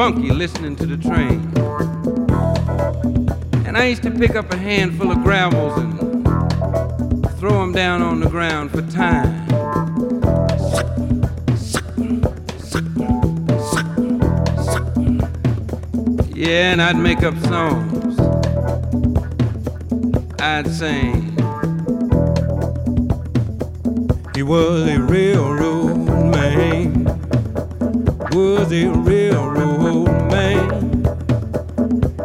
Funky listening to the train. And I used to pick up a handful of gravels and throw them down on the ground for time. Yeah, and I'd make up songs. I'd sing. Was a railroad man.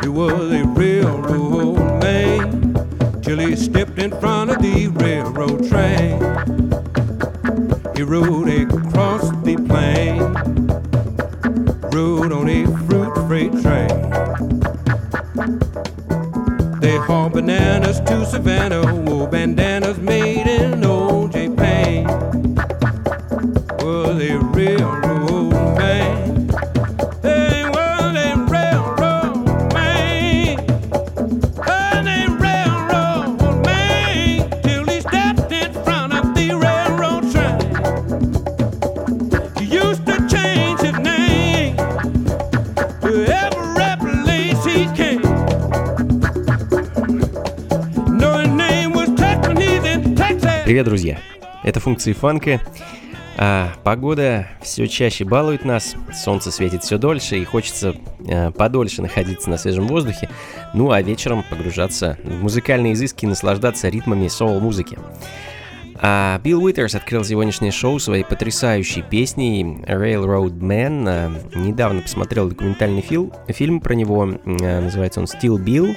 He was a railroad man till he stepped in front of the railroad train. He rode across the plain, rode on a fruit freight train. They hauled bananas to Savannah, wore bandanas made Привет, друзья! Это функции фанка. А, погода все чаще балует нас, солнце светит все дольше и хочется э, подольше находиться на свежем воздухе, ну а вечером погружаться в музыкальные изыски и наслаждаться ритмами соул-музыки. А Билл Уитерс открыл сегодняшнее шоу своей потрясающей песней Railroad Man. А, недавно посмотрел документальный фил, фильм про него, а, называется он Still Bill.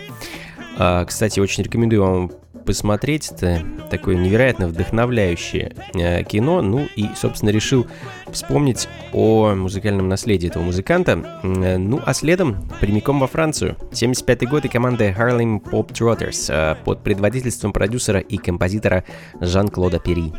А, кстати, очень рекомендую вам посмотреть. Это такое невероятно вдохновляющее э, кино. Ну и, собственно, решил вспомнить о музыкальном наследии этого музыканта. Э, ну а следом прямиком во Францию. 75 год и команда Harlem Pop Trotters э, под предводительством продюсера и композитора Жан-Клода Перри.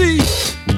See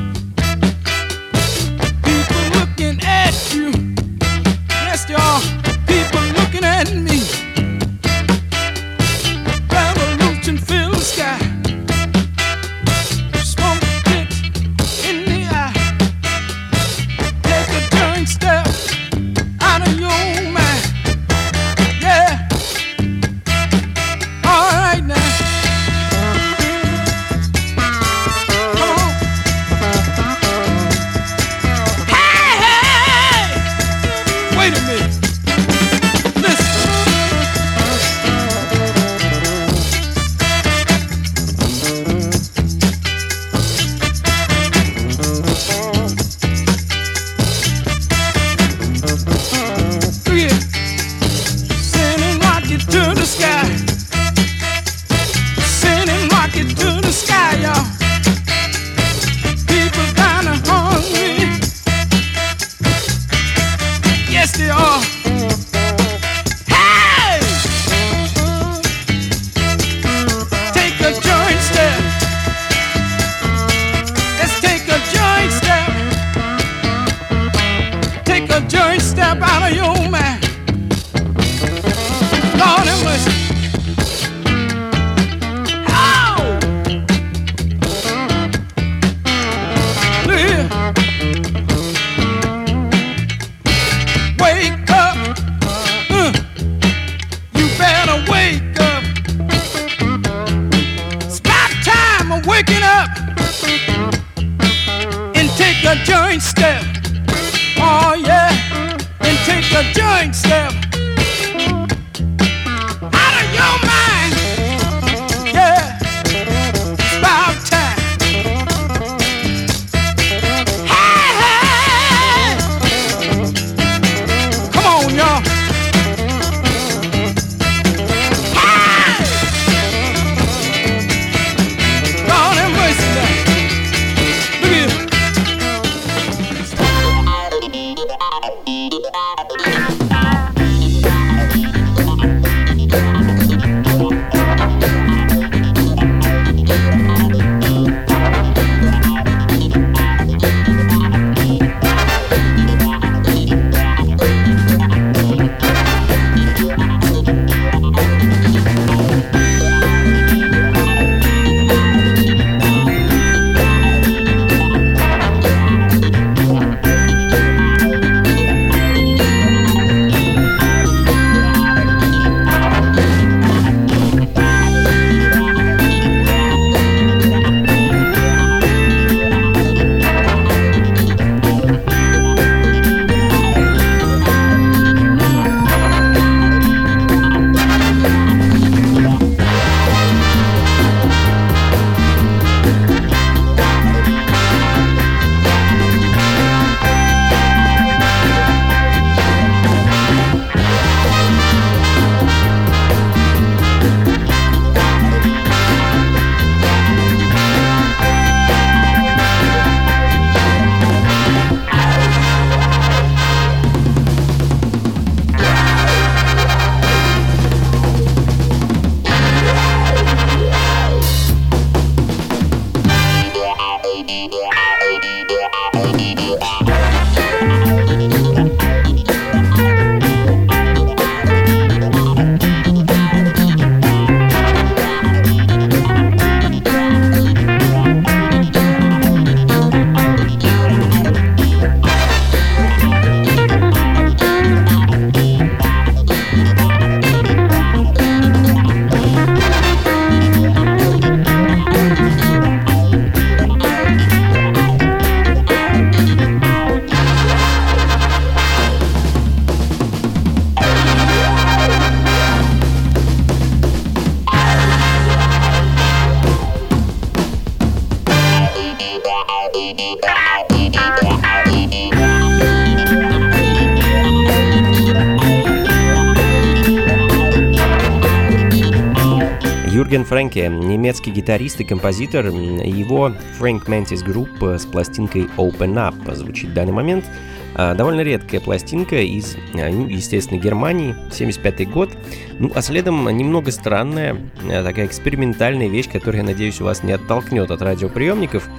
Фрэнке, немецкий гитарист и композитор, его Frank Mantis Group с пластинкой Open Up звучит в данный момент. А, Довольно редкая пластинка из, а, ну, естественно, Германии, 75 год. Ну, а следом немного странная, а, такая экспериментальная вещь, которая, я надеюсь, у вас не оттолкнет от радиоприемников.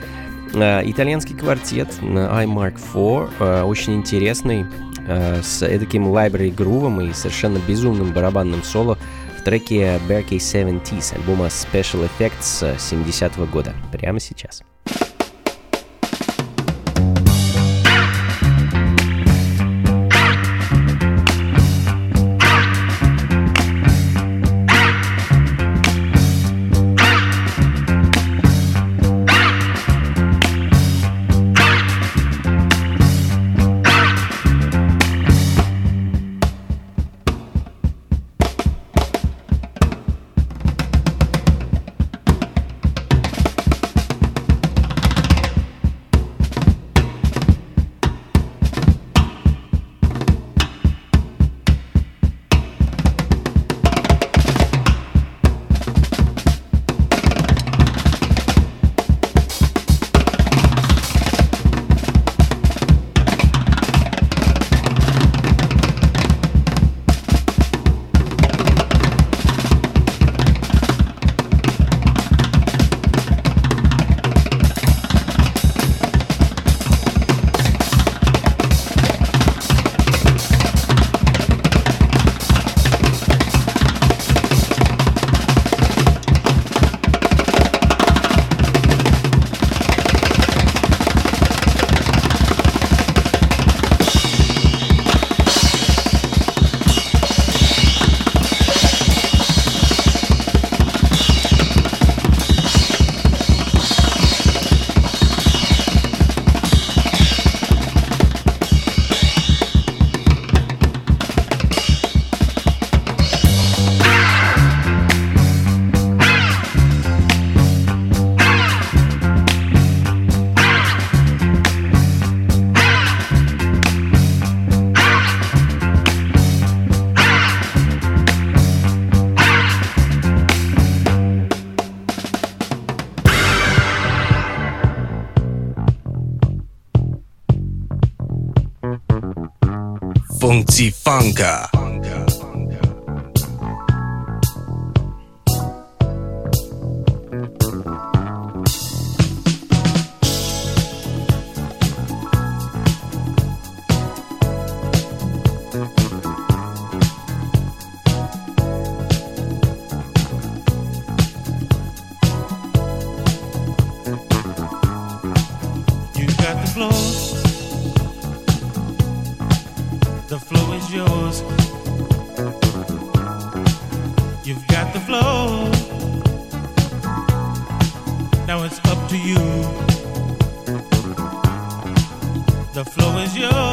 Итальянский квартет I Mark IV, очень интересный, с эдаким library грувом и совершенно безумным барабанным соло в треке Berkey 70s альбома Special Effects 70 -го года. Прямо сейчас. Dancing sets me free. When you. Dance and you're telling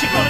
she gonna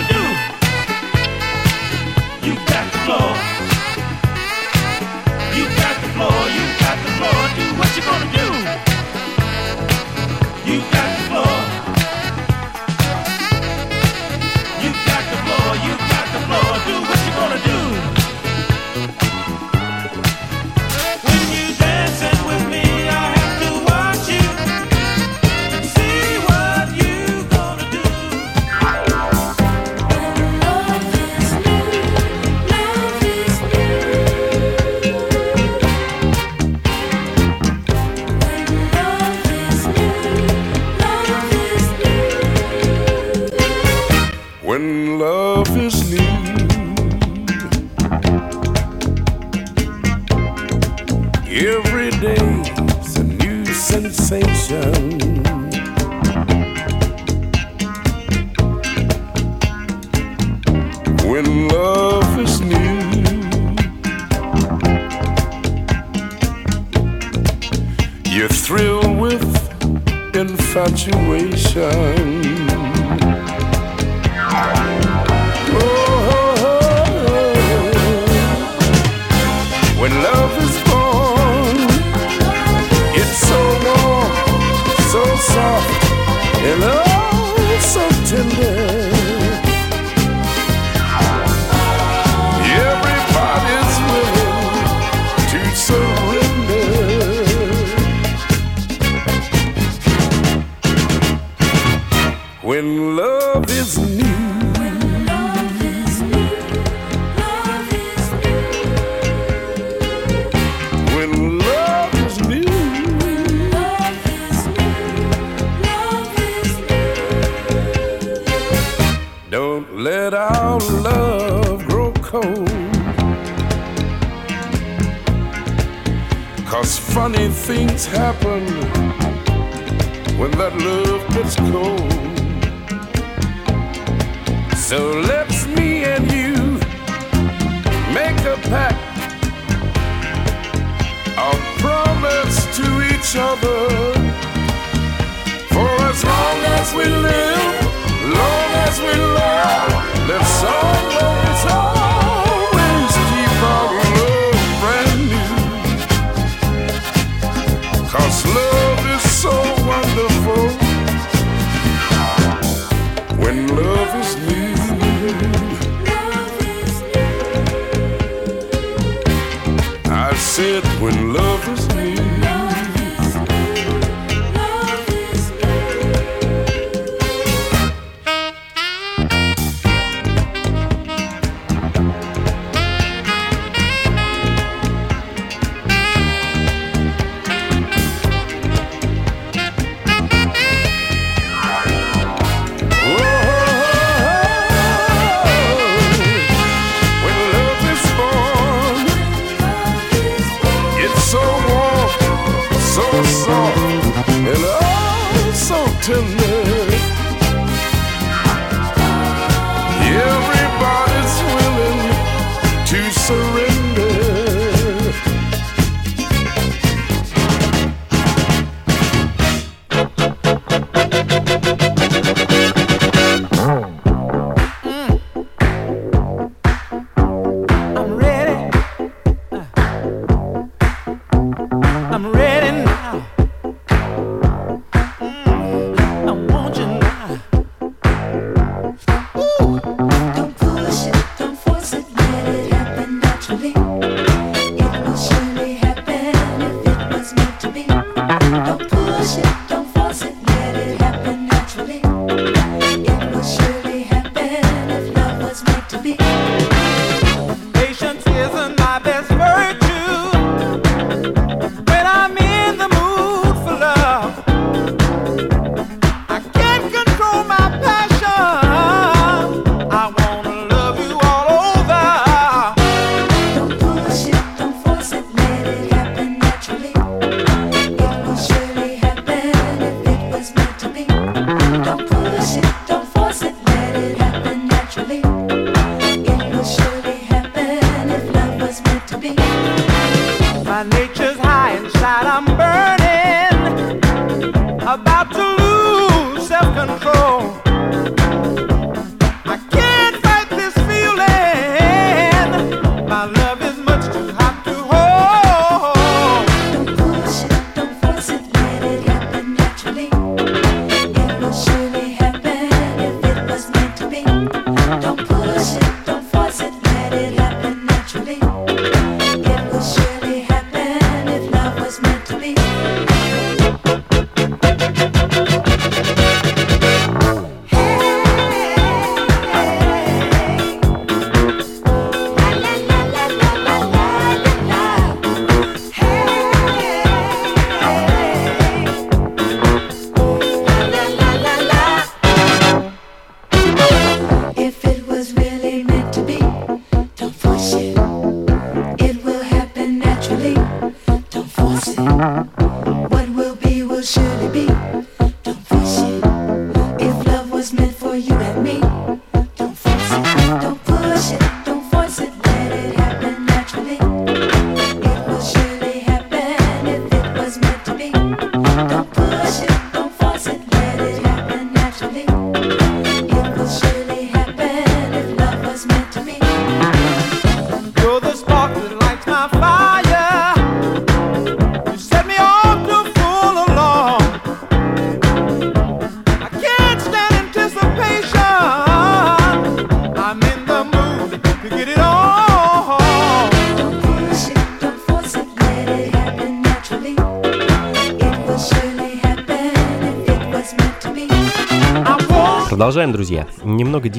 funny things happen when that love gets cold. So let's me and you make a pact. A promise to each other. For as long as we live, long as we love, let's always. love.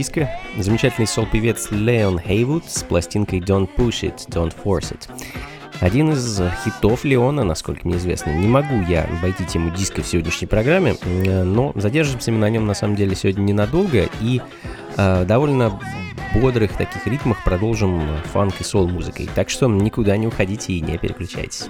диско. Замечательный сол-певец Леон Хейвуд с пластинкой Don't Push It, Don't Force It. Один из хитов Леона, насколько мне известно. Не могу я обойти тему диска в сегодняшней программе, но задержимся мы на нем на самом деле сегодня ненадолго и э, довольно бодрых таких ритмах продолжим фанк и сол музыкой. Так что никуда не уходите и не переключайтесь.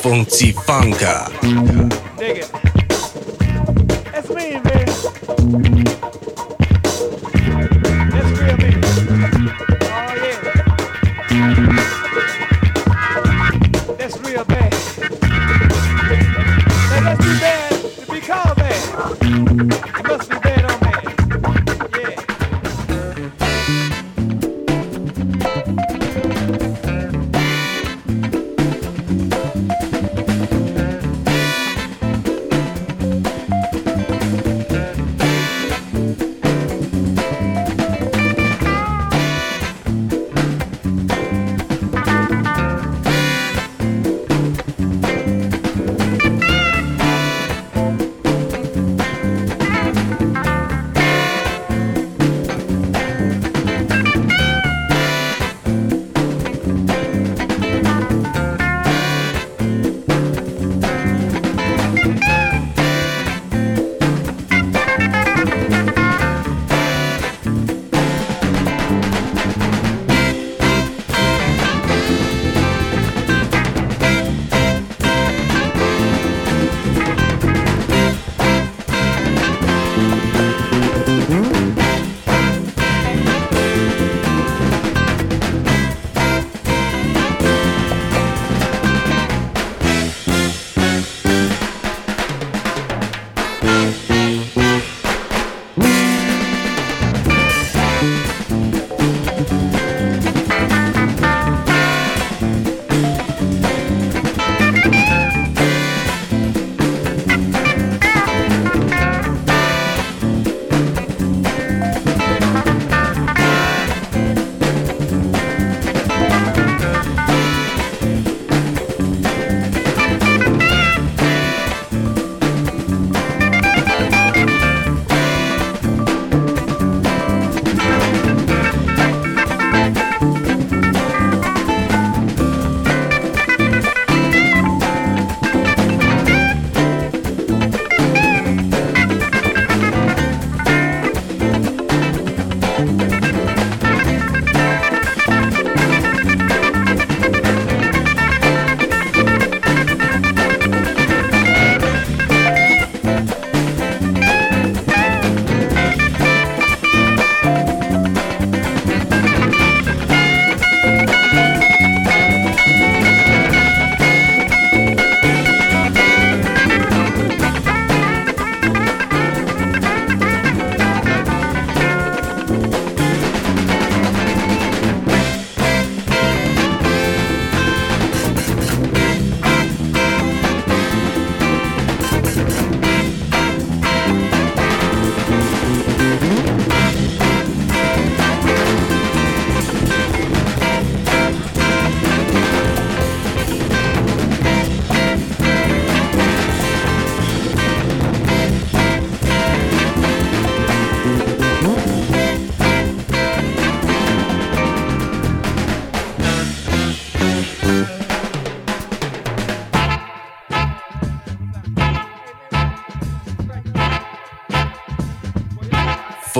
Funky Funka.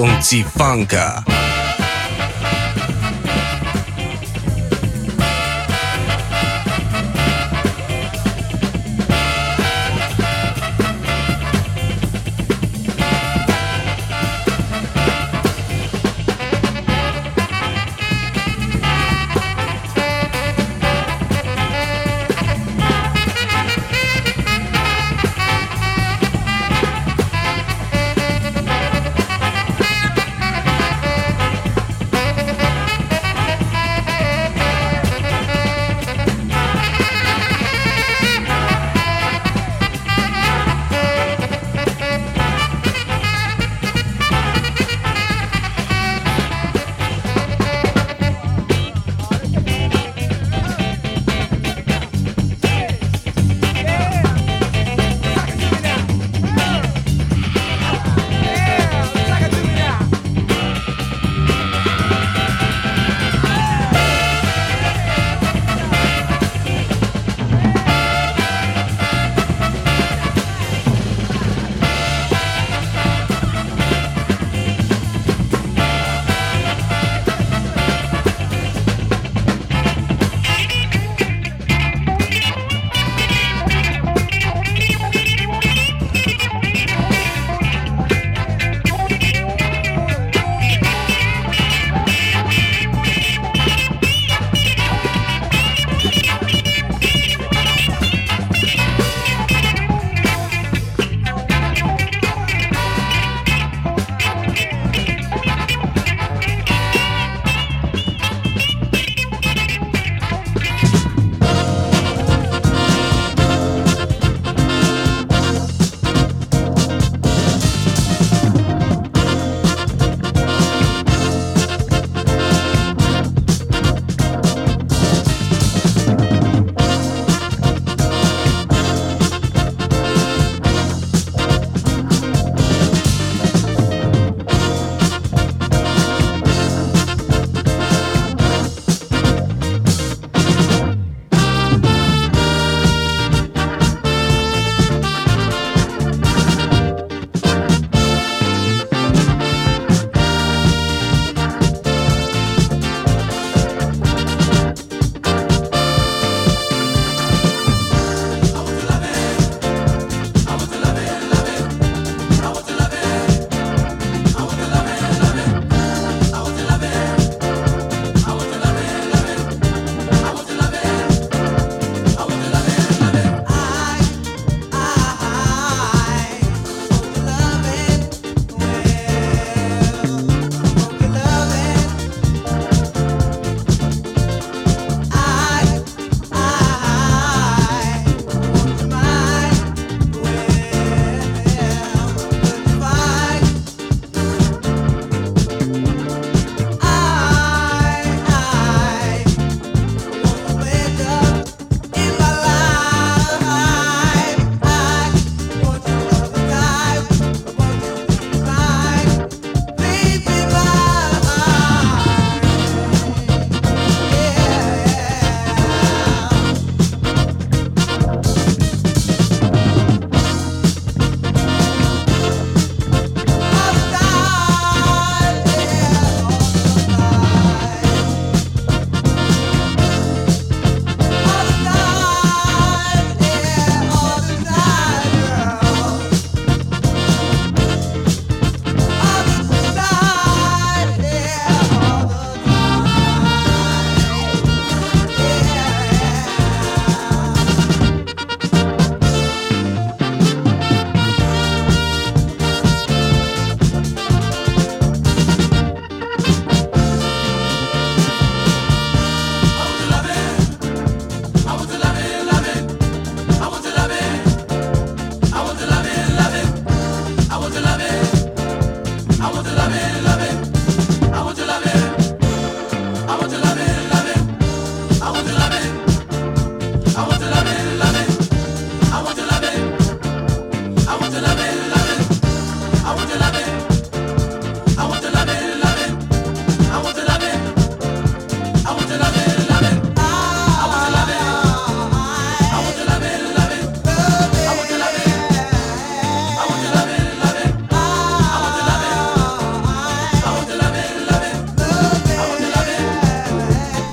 忘记放歌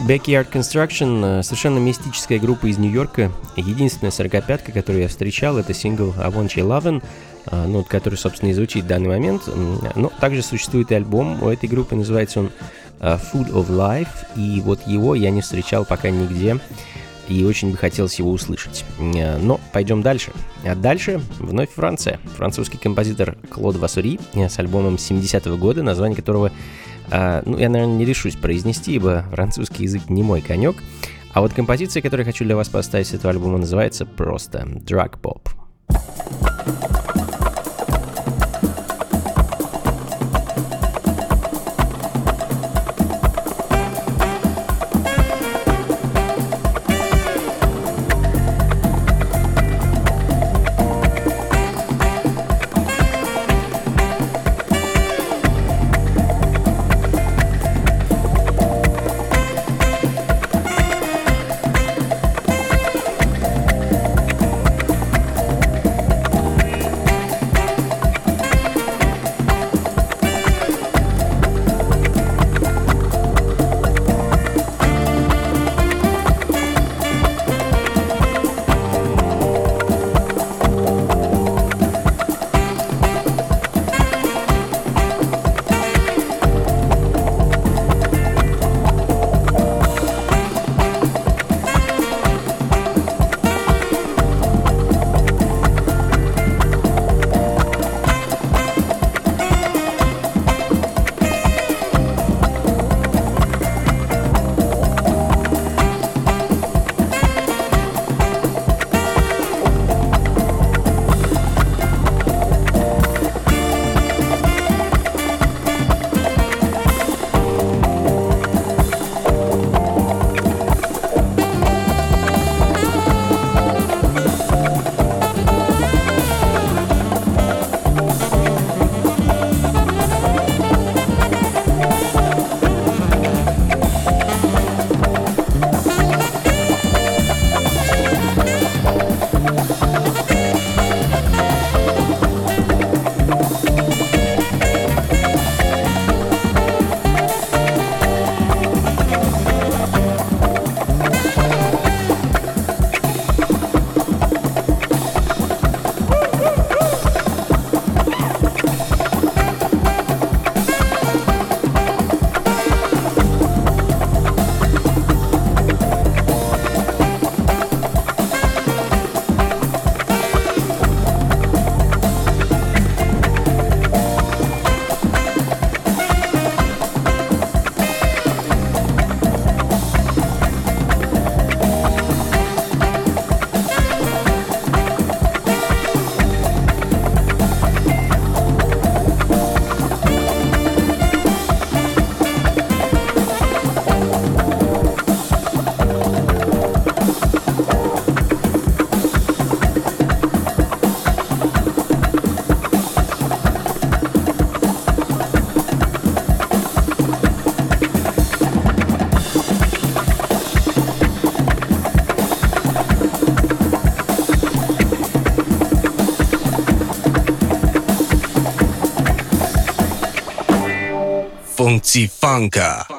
Backyard Construction э, совершенно мистическая группа из Нью-Йорка. Единственная сорокопятка, которую я встречал, это сингл I Want You Lovin', э, ну, который, собственно, и звучит в данный момент. Но также существует и альбом у этой группы, называется он э, Food of Life, и вот его я не встречал пока нигде, и очень бы хотелось его услышать. Но пойдем дальше. А дальше вновь Франция. Французский композитор Клод Вассури с альбомом 70-го года, название которого а, ну, я, наверное, не решусь произнести, ибо французский язык не мой конек. А вот композиция, которую я хочу для вас поставить с этого альбома, называется просто «Drug Pop». Bounty Funka.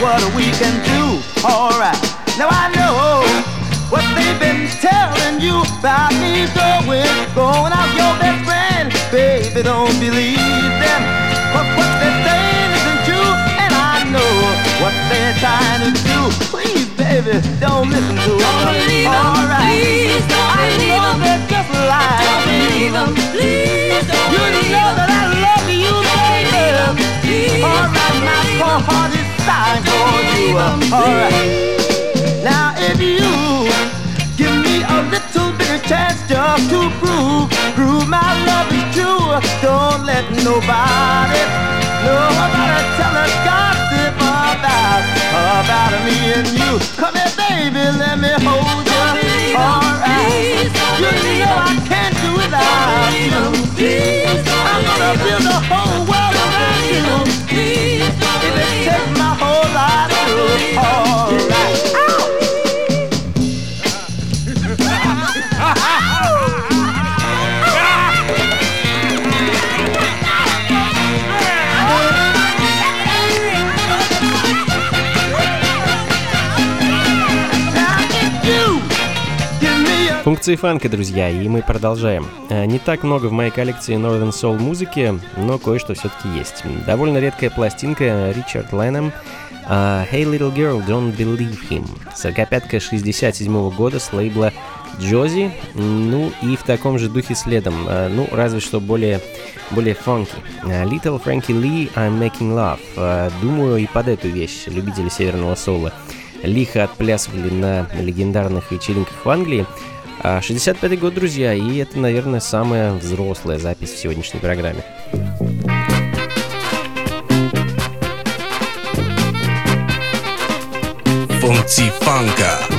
What we can do. Alright, now I know what they've been telling you about me going, going out your best friend. Baby, don't believe them. But what they're saying isn't true, and I know what they're trying to do. Please, baby, don't listen to them. Don't believe 'em. Alright. Please don't I believe know 'em. they're just lying. Don't believe 'em. Please don't You know that I love you, baby. Alright, my poor heart dying for you. Alright. Now if you give me a little bit of chance just to prove, prove my love is true, don't let nobody, nobody tell a gossip about, about me and you. Come here, baby, let me hold you. Don't believe 'em. Alright. You know. I can't do without you. Please I'm gonna build a whole world around you. Функции фанка, друзья, и мы продолжаем. Э, Не так много в моей коллекции Northern Soul музыки, но кое-что все-таки есть. Довольно редкая пластинка Ричард Лэнем а, «Hey Little Girl, Don't Believe Him». Сорокопятка 67 года с лейбла Джози, ну и в таком же духе следом, а, ну разве что более, более фанки. Little Frankie Lee, I'm Making Love. Думаю, и под эту вещь любители северного соула лихо отплясывали на легендарных вечеринках в Англии. А 65-й год, друзья, и это, наверное, самая взрослая запись в сегодняшней программе. Funky Funka.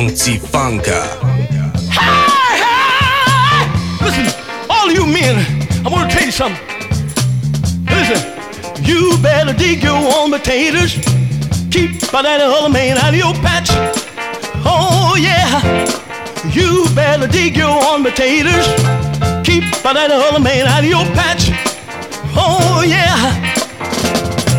Funky funka. Listen, all you men, I want to tell you something. Listen, you better dig your own potatoes. Keep that other man out of your patch. Oh yeah, you better dig your own potatoes. Keep that other man out of your patch. Oh yeah.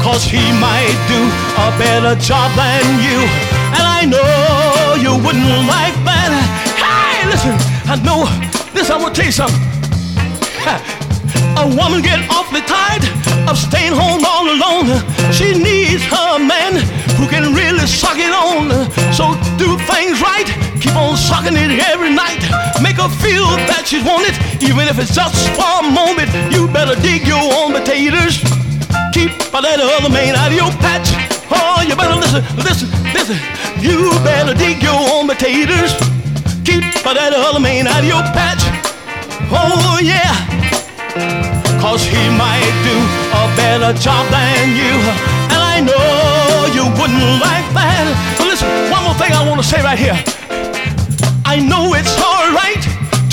Cause he might do a better job than you. And I know you wouldn't like that. Hey, listen, I know this, I'm gonna tell you something. A woman get awfully tired of staying home all alone. She needs her man who can really suck it on. So do things right. Keep on sucking it every night. Make her feel that she's wanted, even if it's just for a moment. You better dig your own potatoes. Keep that other man out of your patch. Oh, you better listen, listen, listen. You better dig your own potatoes. Keep that other man out of your patch. Oh, yeah. Cause he might do a better job than you. And I know you wouldn't like that. But listen, one more thing I want to say right here. I know it's alright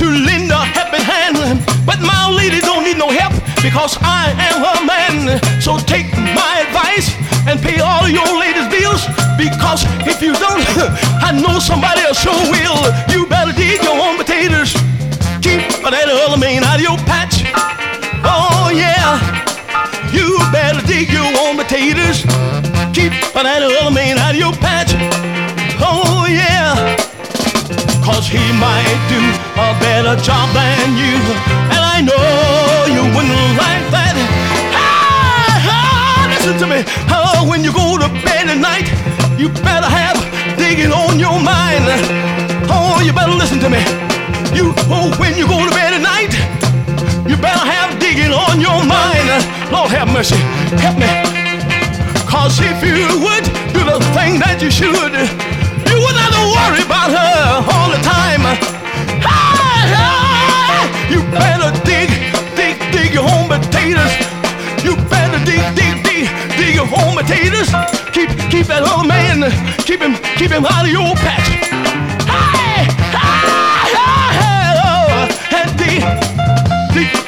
to lend a helping hand, but my lady don't need no help because I am her man. So take my advice and pay all your ladies' bills because if you don't, I know somebody else sure will. You better dig your own potatoes. Keep that other man out of your patch. Oh yeah, you better dig your own potatoes. Keep that other man out of your patch. Oh yeah. Cause he might do a better job than you. And I know you wouldn't like that. Ah, ah, listen to me. When you go to bed at night, you better have digging on your mind. Oh, you better listen to me. You, oh, when you go to bed at night, you better have digging on your mind. Lord have mercy. Help me. Cause if you would do the thing that you should, you would not worry about her all the time. Hey, hey, you better dig, dig, dig your home potatoes. You better dig, dig, dig, dig your home potatoes. Keep, keep that other man, keep him, keep him out of your patch. Hey, hey, hey, oh, and dig, dig,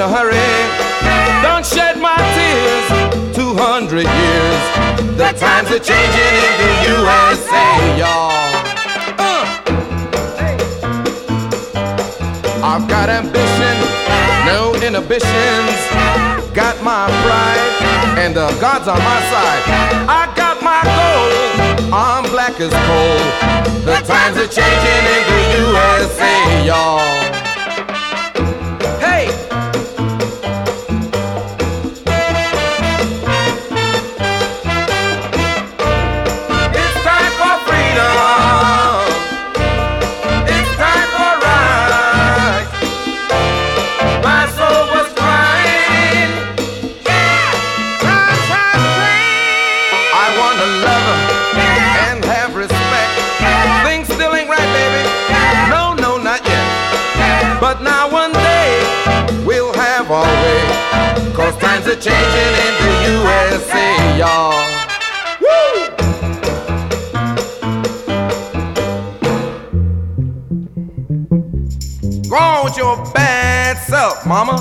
in a hurry. Don't shed my tears, 200 years. The times are changing in the USA, y'all. Uh. I've got ambition, no inhibitions. Got my pride, and the God's on my side. I got my goal, I'm black as coal. The times are changing in the USA, y'all. Changing in the USA, y'all. Woo! Go on with your bad self, mama.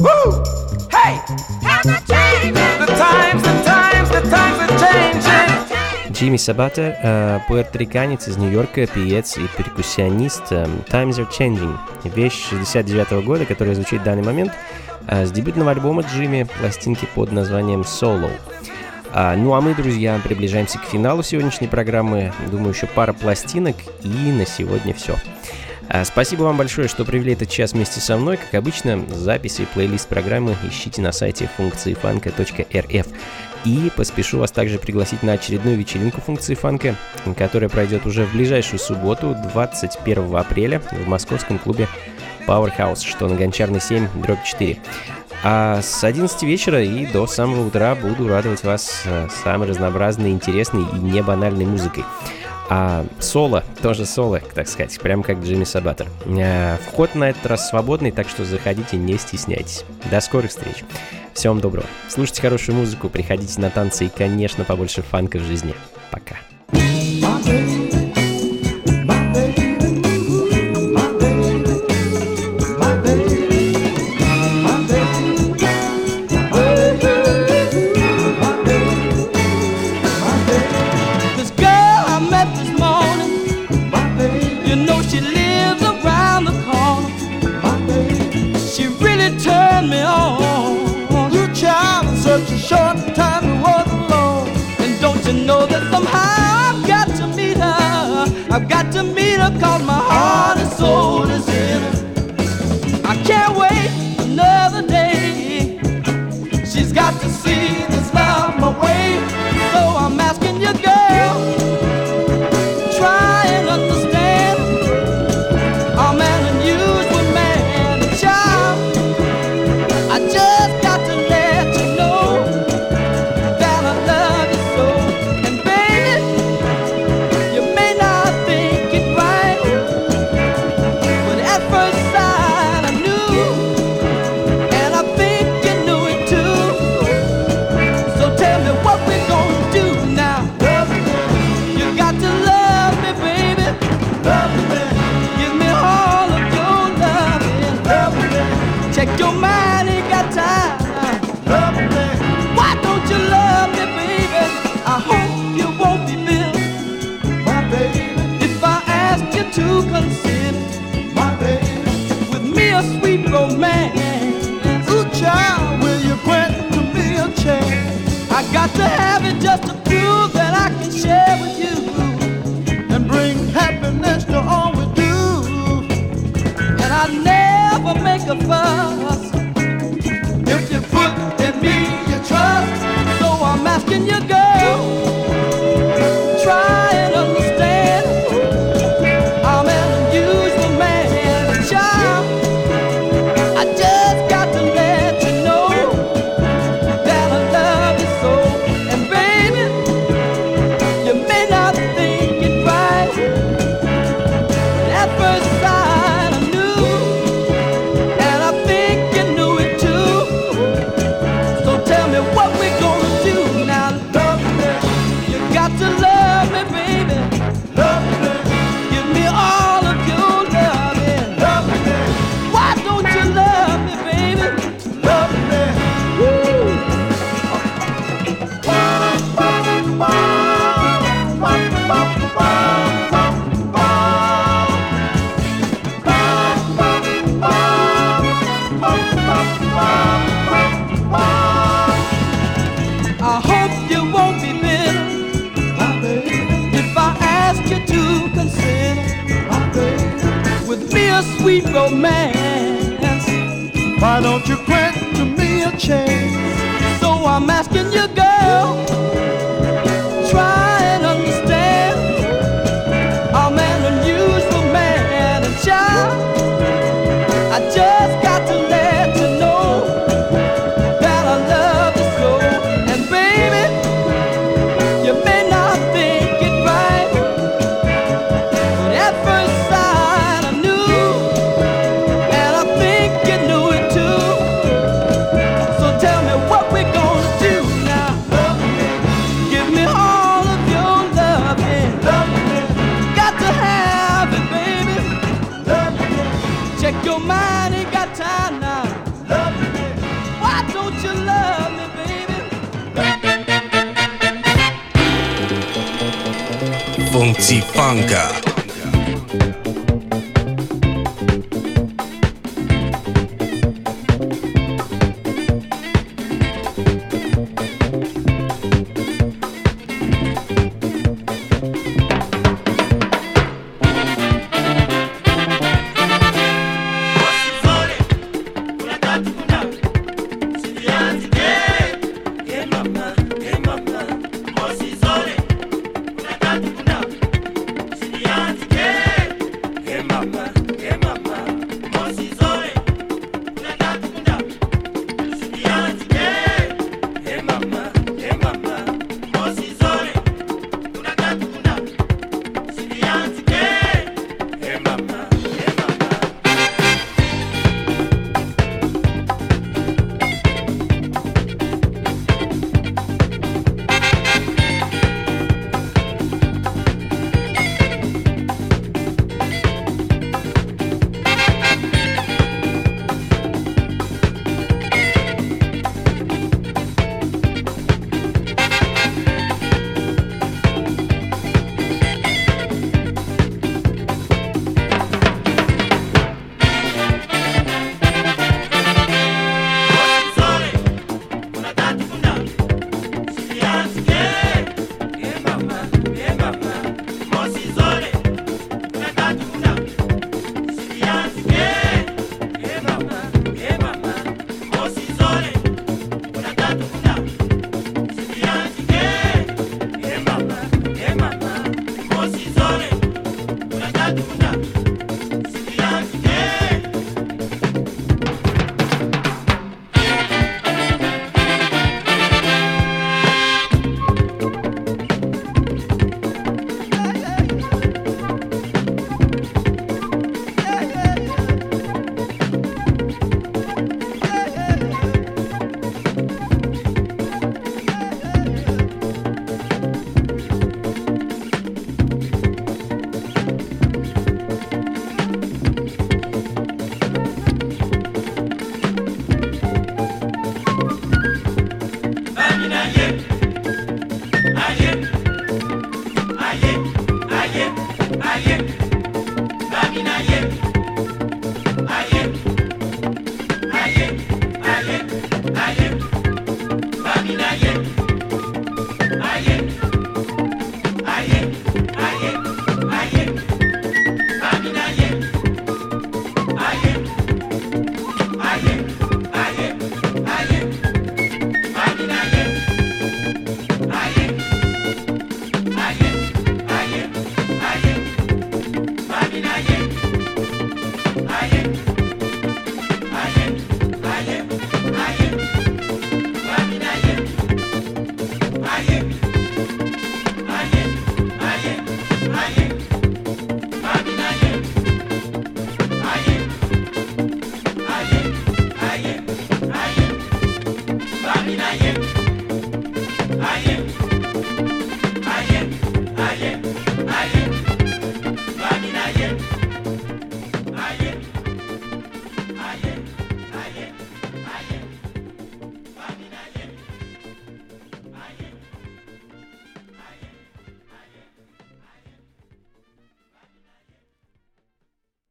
Woo! Hey! The times, the times, the times are changing. Джимми Сабата, э, пуэрториканец из Нью-Йорка, певец и перкуссионист. э, Times are Changing. Вещь 69 года, которая звучит в данный момент э, Э, с дебютного альбома Джимми, пластинки под названием «Solo». А, ну а мы, друзья, приближаемся к финалу сегодняшней программы. Думаю, еще пара пластинок, и на сегодня все. А, спасибо вам большое, что провели этот час вместе со мной. Как обычно, записи и плейлист программы ищите на сайте функции фанка.рф. И поспешу вас также пригласить на очередную вечеринку функции фанка, которая пройдет уже в ближайшую субботу, 21 апреля, в московском клубе Powerhouse, что на Гончарной 7, дробь 4. А с 11 вечера и до самого утра буду радовать вас э, самой разнообразной, интересной и не банальной музыкой. А соло, тоже соло, так сказать, прям как Джимми Сабатер. Э, вход на этот раз свободный, так что заходите, не стесняйтесь. До скорых встреч. Всем доброго. Слушайте хорошую музыку, приходите на танцы и, конечно, побольше фанка в жизни. Пока. Got to meet her cause my heart to have it just to prove that I can share with you. 忘记放 ci.